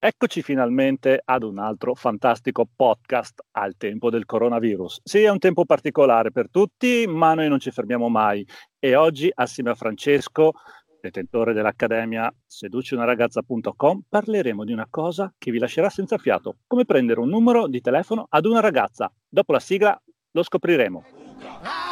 Eccoci finalmente ad un altro fantastico podcast al tempo del coronavirus. Sì, è un tempo particolare per tutti, ma noi non ci fermiamo mai e oggi assieme a Francesco, detentore dell'Accademia seduciunaragazza.com, parleremo di una cosa che vi lascerà senza fiato, come prendere un numero di telefono ad una ragazza. Dopo la sigla lo scopriremo. Ah,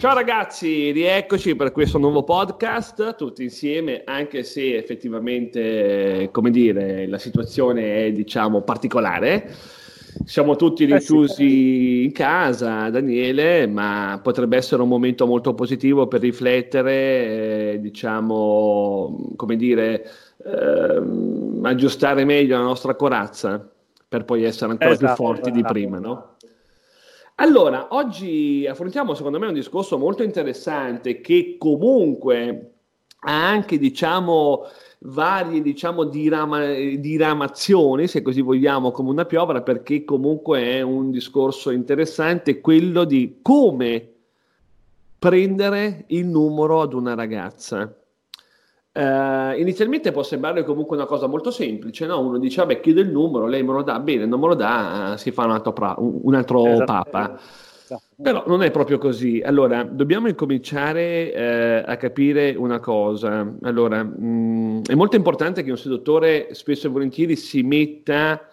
Ciao ragazzi, rieccoci per questo nuovo podcast, tutti insieme, anche se effettivamente, come dire, la situazione è, diciamo, particolare. Siamo tutti rinchiusi in casa, Daniele, ma potrebbe essere un momento molto positivo per riflettere, eh, diciamo, come dire, eh, aggiustare meglio la nostra corazza per poi essere ancora esatto, più forti esatto. di prima, no? Allora, oggi affrontiamo secondo me un discorso molto interessante che comunque ha anche, diciamo, varie diciamo, dirama, diramazioni, se così vogliamo, come una piovra, perché comunque è un discorso interessante quello di come prendere il numero ad una ragazza. Uh, inizialmente può sembrare comunque una cosa molto semplice, no? Uno dice, vabbè, chiede il numero, lei me lo dà, bene, non me lo dà, si fa un altro, pra- un altro esatto. papa. Esatto. Però non è proprio così. Allora, dobbiamo incominciare eh, a capire una cosa. Allora, mh, mm, è molto importante che un seduttore spesso e volentieri si metta,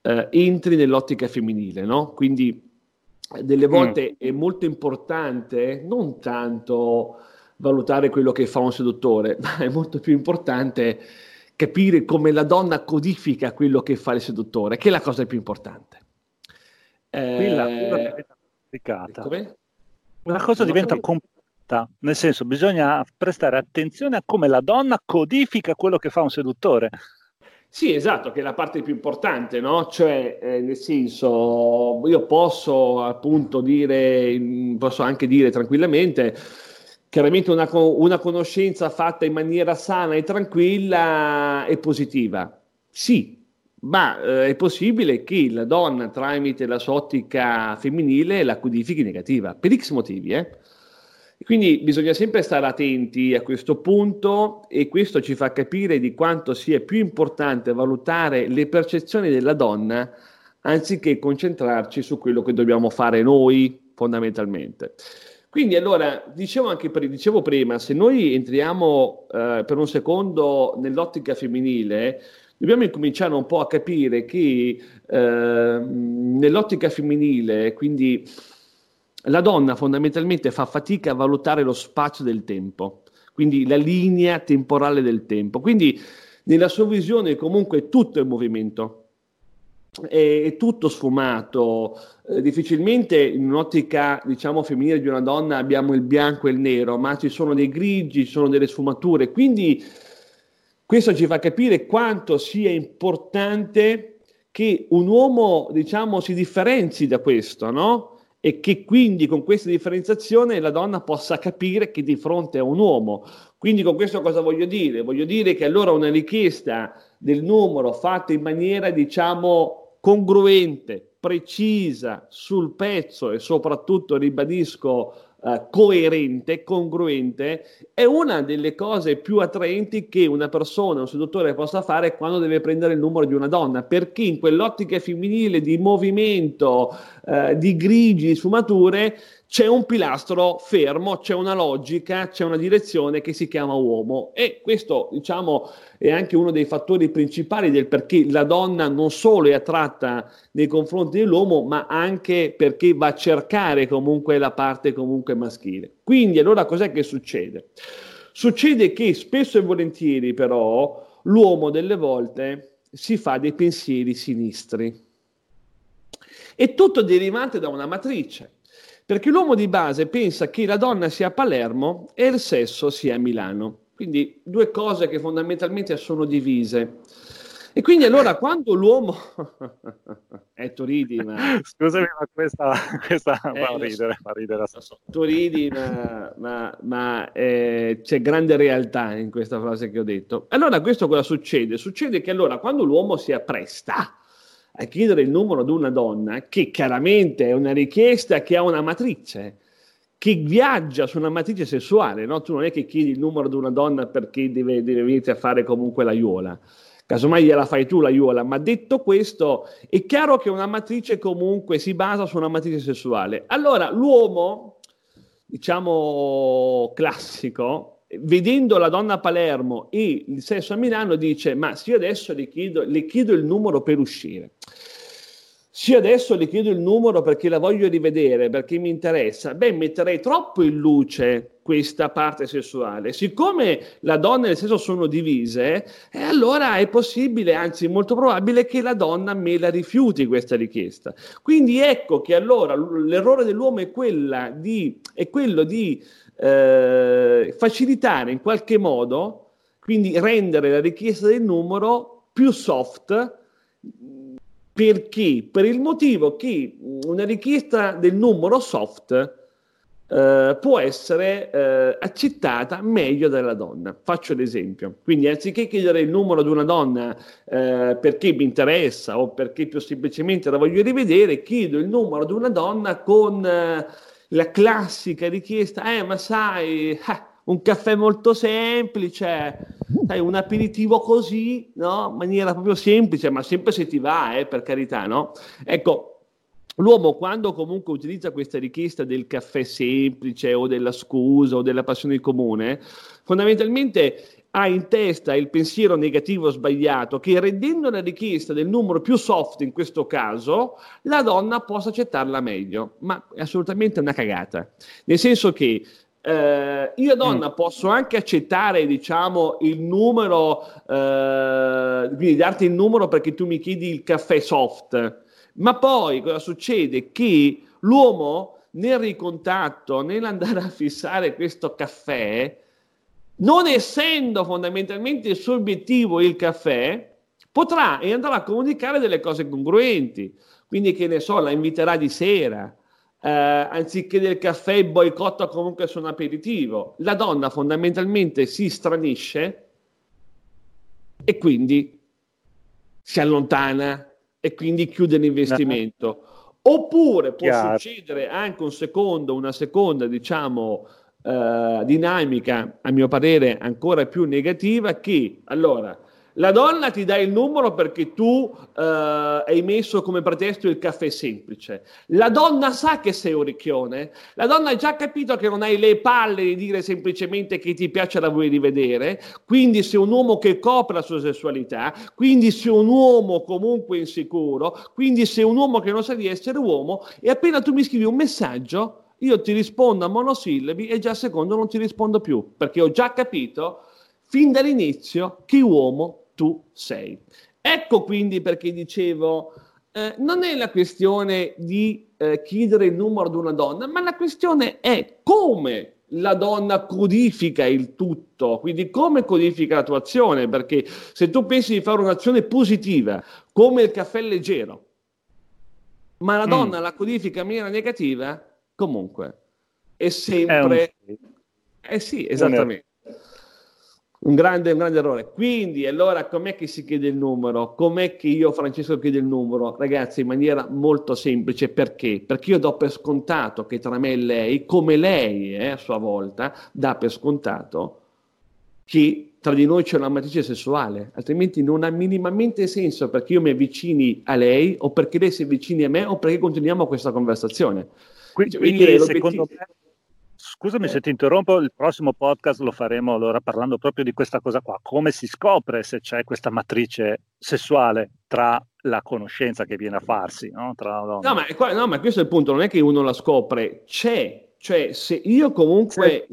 eh, entri nell'ottica femminile, no? Quindi delle volte mm. è molto importante non tanto valutare quello che fa un seduttore, ma è molto più importante capire come la donna codifica quello che fa il seduttore, che è la cosa più importante. Eh, Qui la cosa diventa complicata. Come? La cosa diventa complicata, nel senso bisogna prestare attenzione a come la donna codifica quello che fa un seduttore. Sì, esatto, che è la parte più importante, no? Cioè, eh, nel senso, io posso appunto dire, posso anche dire tranquillamente, chiaramente una, una conoscenza fatta in maniera sana e tranquilla è positiva. Sì, ma eh, è possibile che la donna tramite la sua ottica femminile la codifichi negativa, per X motivi. Eh? Quindi bisogna sempre stare attenti a questo punto e questo ci fa capire di quanto sia più importante valutare le percezioni della donna anziché concentrarci su quello che dobbiamo fare noi fondamentalmente. Quindi allora, dicevo anche dicevo prima, se noi entriamo eh, per un secondo nell'ottica femminile, dobbiamo incominciare un po' a capire che eh, nell'ottica femminile, quindi la donna fondamentalmente fa fatica a valutare lo spazio del tempo, quindi la linea temporale del tempo. Quindi nella sua visione comunque tutto è movimento è, tutto sfumato. Eh, difficilmente in un'ottica, diciamo, femminile di una donna abbiamo il bianco e il nero, ma ci sono dei grigi, ci sono delle sfumature. Quindi questo ci fa capire quanto sia importante che un uomo, diciamo, si differenzi da questo, no? E che quindi con questa differenziazione la donna possa capire che di fronte a un uomo. Quindi con questo cosa voglio dire? Voglio dire che allora una richiesta del numero fatta in maniera, diciamo, congruente, precisa sul pezzo e soprattutto, ribadisco, eh, coerente, congruente, è una delle cose più attraenti che una persona, un seduttore possa fare quando deve prendere il numero di una donna, perché in quell'ottica femminile di movimento, eh, di grigi, sfumature, c'è un pilastro fermo, c'è una logica, c'è una direzione che si chiama uomo e questo diciamo è anche uno dei fattori principali del perché la donna non solo è attratta nei confronti dell'uomo ma anche perché va a cercare comunque la parte comunque maschile. Quindi allora cos'è che succede? Succede che spesso e volentieri però l'uomo delle volte si fa dei pensieri sinistri. È tutto derivante da una matrice. Perché l'uomo di base pensa che la donna sia a Palermo e il sesso sia a Milano. Quindi due cose che fondamentalmente sono divise. E quindi allora quando l'uomo... eh, tu ridi, ma... Scusami, ma questa, questa eh, fa ridere, fa ridere. So, tu ridi, ma, ma, ma eh, c'è grande realtà in questa frase che ho detto. Allora questo cosa succede? Succede che allora quando l'uomo si appresta a chiedere il numero ad una donna, che chiaramente è una richiesta che ha una matrice, che viaggia su una matrice sessuale, no? Tu non è che chiedi il numero ad una donna perché deve, deve venirti a fare comunque l'aiuola. Casomai gliela fai tu l'aiuola, ma detto questo, è chiaro che una matrice comunque si basa su una matrice sessuale. Allora, l'uomo, diciamo classico, vedendo la donna a Palermo e il sesso a Milano, dice: Ma se io adesso le chiedo, le chiedo il numero per uscire. Se io adesso le chiedo il numero perché la voglio rivedere, perché mi interessa, beh, metterei troppo in luce questa parte sessuale. Siccome la donna e il sesso sono divise, eh, allora è possibile, anzi molto probabile, che la donna me la rifiuti questa richiesta. Quindi ecco che allora l'errore dell'uomo è, di, è quello di eh, facilitare in qualche modo, quindi rendere la richiesta del numero più soft. Perché? Per il motivo che una richiesta del numero soft eh, può essere eh, accettata meglio dalla donna. Faccio l'esempio. Quindi, anziché chiedere il numero di una donna eh, perché mi interessa o perché più semplicemente la voglio rivedere, chiedo il numero di una donna con eh, la classica richiesta, eh, ma sai, eh, un caffè molto semplice, sai, un aperitivo così, no? In maniera proprio semplice, ma sempre se ti va, eh, per carità, no? Ecco, L'uomo quando comunque utilizza questa richiesta del caffè semplice o della scusa o della passione comune, fondamentalmente ha in testa il pensiero negativo sbagliato che rendendo la richiesta del numero più soft in questo caso, la donna possa accettarla meglio, ma è assolutamente una cagata. Nel senso che eh, io donna mm. posso anche accettare diciamo il numero eh, quindi darti il numero perché tu mi chiedi il caffè soft ma poi cosa succede che l'uomo nel ricontatto nell'andare a fissare questo caffè non essendo fondamentalmente il suo obiettivo il caffè, potrà e andrà a comunicare delle cose congruenti. Quindi, che ne so, la inviterà di sera, eh, anziché del caffè boicotta comunque su un aperitivo. La donna fondamentalmente si stranisce e quindi si allontana e quindi chiude l'investimento. Oppure può Chiaro. succedere anche un secondo, una seconda, diciamo, eh, dinamica, a mio parere ancora più negativa, che allora la donna ti dà il numero perché tu uh, hai messo come pretesto il caffè semplice. La donna sa che sei un ricchione. La donna ha già capito che non hai le palle di dire semplicemente che ti piace la vuoi rivedere. Quindi sei un uomo che copre la sua sessualità. Quindi sei un uomo comunque insicuro. Quindi sei un uomo che non sa di essere uomo. E appena tu mi scrivi un messaggio, io ti rispondo a monosillabi e già a secondo non ti rispondo più. Perché ho già capito fin dall'inizio che uomo tu sei. Ecco quindi perché dicevo, eh, non è la questione di eh, chiedere il numero ad una donna, ma la questione è come la donna codifica il tutto, quindi come codifica la tua azione, perché se tu pensi di fare un'azione positiva, come il caffè leggero, ma la mm. donna mm. la codifica in maniera negativa, comunque è sempre... È un... Eh sì, esattamente. Un grande, un grande errore. Quindi, allora, com'è che si chiede il numero? Com'è che io, Francesco, chiedo il numero? Ragazzi, in maniera molto semplice. Perché? Perché io do per scontato che tra me e lei, come lei eh, a sua volta, dà per scontato che tra di noi c'è una matrice sessuale, altrimenti non ha minimamente senso perché io mi avvicini a lei o perché lei si avvicini a me o perché continuiamo questa conversazione. Quindi, quindi secondo me Scusami se ti interrompo, il prossimo podcast lo faremo allora parlando proprio di questa cosa qua, come si scopre se c'è questa matrice sessuale tra la conoscenza che viene a farsi, no? Tra... No, ma, no, ma questo è il punto, non è che uno la scopre, c'è, cioè se io comunque,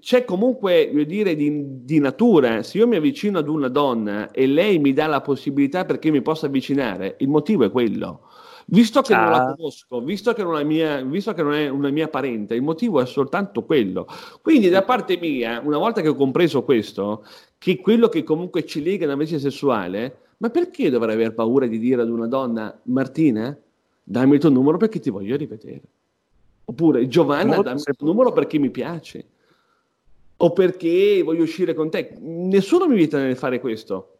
c'è comunque, voglio dire, di, di, natura, se io mi avvicino ad una donna e lei mi dà la possibilità perché mi possa avvicinare, il motivo è quello. Visto che ah. non la ah. conosco, visto che, non è mia, visto che non è una mia parente, il motivo è soltanto quello. Quindi da parte mia, una volta che ho compreso questo, che quello che comunque ci lega è una invece sessuale, ma perché dovrei aver paura di dire ad una donna, Martina, dammi il tuo numero perché ti voglio rivedere? Oppure Giovanna, dammi il tuo numero perché mi piace. O perché voglio uscire con te. Nessuno mi vieta nel fare questo.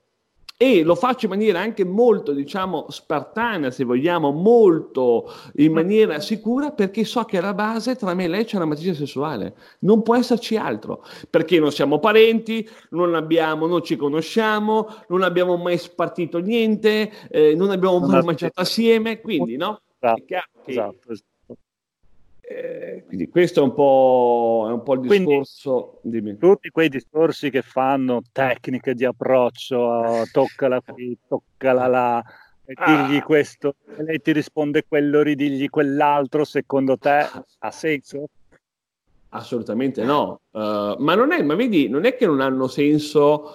E lo faccio in maniera anche molto, diciamo, spartana, se vogliamo, molto in maniera sicura, perché so che alla base tra me e lei c'è una matrice sessuale. Non può esserci altro, perché non siamo parenti, non, abbiamo, non ci conosciamo, non abbiamo mai spartito niente, eh, non abbiamo mai mangiato assieme, quindi no? Esatto, esatto, esatto. Eh, quindi questo è un po', è un po il discorso. Quindi, tutti quei discorsi che fanno tecniche di approccio, toccala qui, toccala là, e digli ah. questo, e lei ti risponde quello, ridigli quell'altro, secondo te ha senso? Assolutamente no, uh, ma, non è, ma vedi, non è che non hanno senso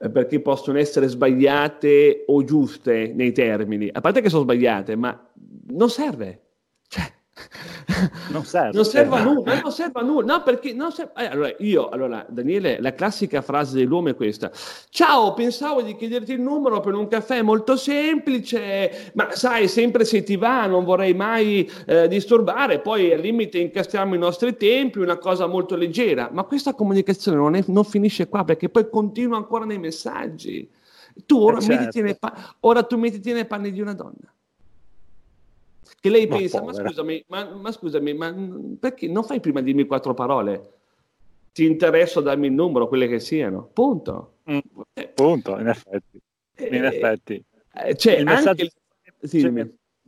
eh, perché possono essere sbagliate o giuste nei termini, a parte che sono sbagliate, ma non serve. Non serve, non serve a nulla, non serve a nulla, no perché non serve... Eh, allora io, allora Daniele, la classica frase dell'uomo è questa, ciao, pensavo di chiederti il numero per un caffè molto semplice, ma sai, sempre se ti va, non vorrei mai eh, disturbare, poi al limite incastriamo i nostri tempi, una cosa molto leggera, ma questa comunicazione non, è, non finisce qua perché poi continua ancora nei messaggi. Tu ora, eh certo. mettiti pa- ora tu mettiti nei panni di una donna che lei ma pensa, ma scusami, ma, ma scusami, ma perché non fai prima dirmi quattro parole? Ti interessa darmi il numero, quelle che siano, punto. Mm, eh, punto, in effetti. In eh, effetti. Eh, cioè, il messaggio il... Sì,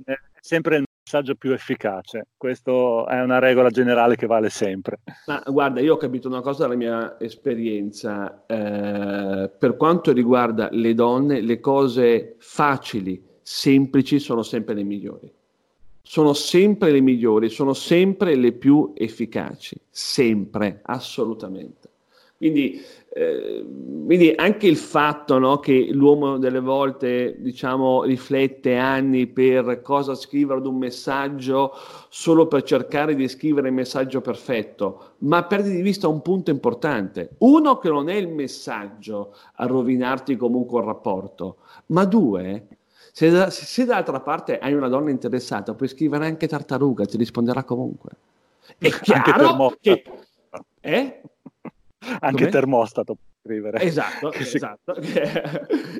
è sempre il messaggio più efficace. Questa è una regola generale che vale sempre. Ma guarda, io ho capito una cosa dalla mia esperienza. Eh, per quanto riguarda le donne, le cose facili, semplici sono sempre le migliori sono sempre le migliori, sono sempre le più efficaci, sempre, assolutamente. Quindi, eh, quindi anche il fatto no, che l'uomo delle volte diciamo, riflette anni per cosa scrivere ad un messaggio solo per cercare di scrivere il messaggio perfetto, ma perdi di vista un punto importante. Uno, che non è il messaggio a rovinarti comunque il rapporto, ma due, se, da, se dall'altra parte hai una donna interessata, puoi scrivere anche tartaruga, ti risponderà comunque. È chiaro che... Eh? Anche Come? termostato scrivere. Esatto, esatto.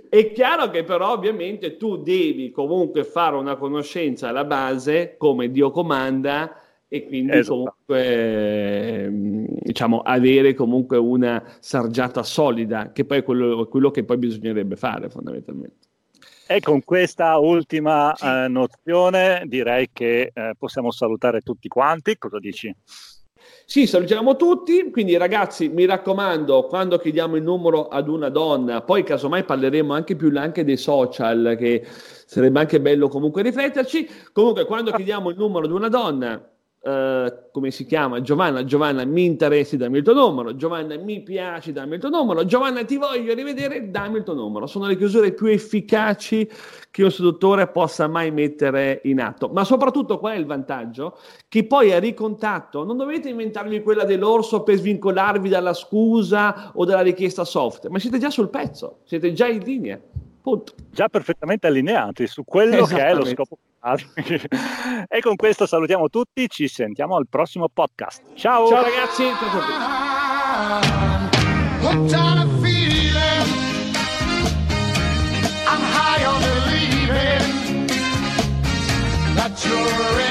È chiaro che però ovviamente tu devi comunque fare una conoscenza alla base, come Dio comanda, e quindi esatto. comunque diciamo avere comunque una sargiata solida, che poi è quello, quello che poi bisognerebbe fare fondamentalmente. E con questa ultima eh, nozione direi che eh, possiamo salutare tutti quanti. Cosa dici? Sì, salutiamo tutti, quindi ragazzi mi raccomando, quando chiediamo il numero ad una donna, poi casomai parleremo anche più anche dei social, che sarebbe anche bello comunque rifletterci, comunque quando chiediamo il numero ad una donna, Uh, come si chiama? Giovanna, Giovanna mi interessi, dammi il tuo numero, Giovanna mi piaci, dammi il tuo numero, Giovanna ti voglio rivedere, dammi il tuo numero. Sono le chiusure più efficaci che un seduttore possa mai mettere in atto. Ma soprattutto qual è il vantaggio? Che poi a ricontatto non dovete inventarvi quella dell'orso per svincolarvi dalla scusa o dalla richiesta soft, ma siete già sul pezzo, siete già in linea appunto già perfettamente allineati su quello che è lo scopo e con questo salutiamo tutti, ci sentiamo al prossimo podcast. Ciao! Ciao ragazzi! Ciao.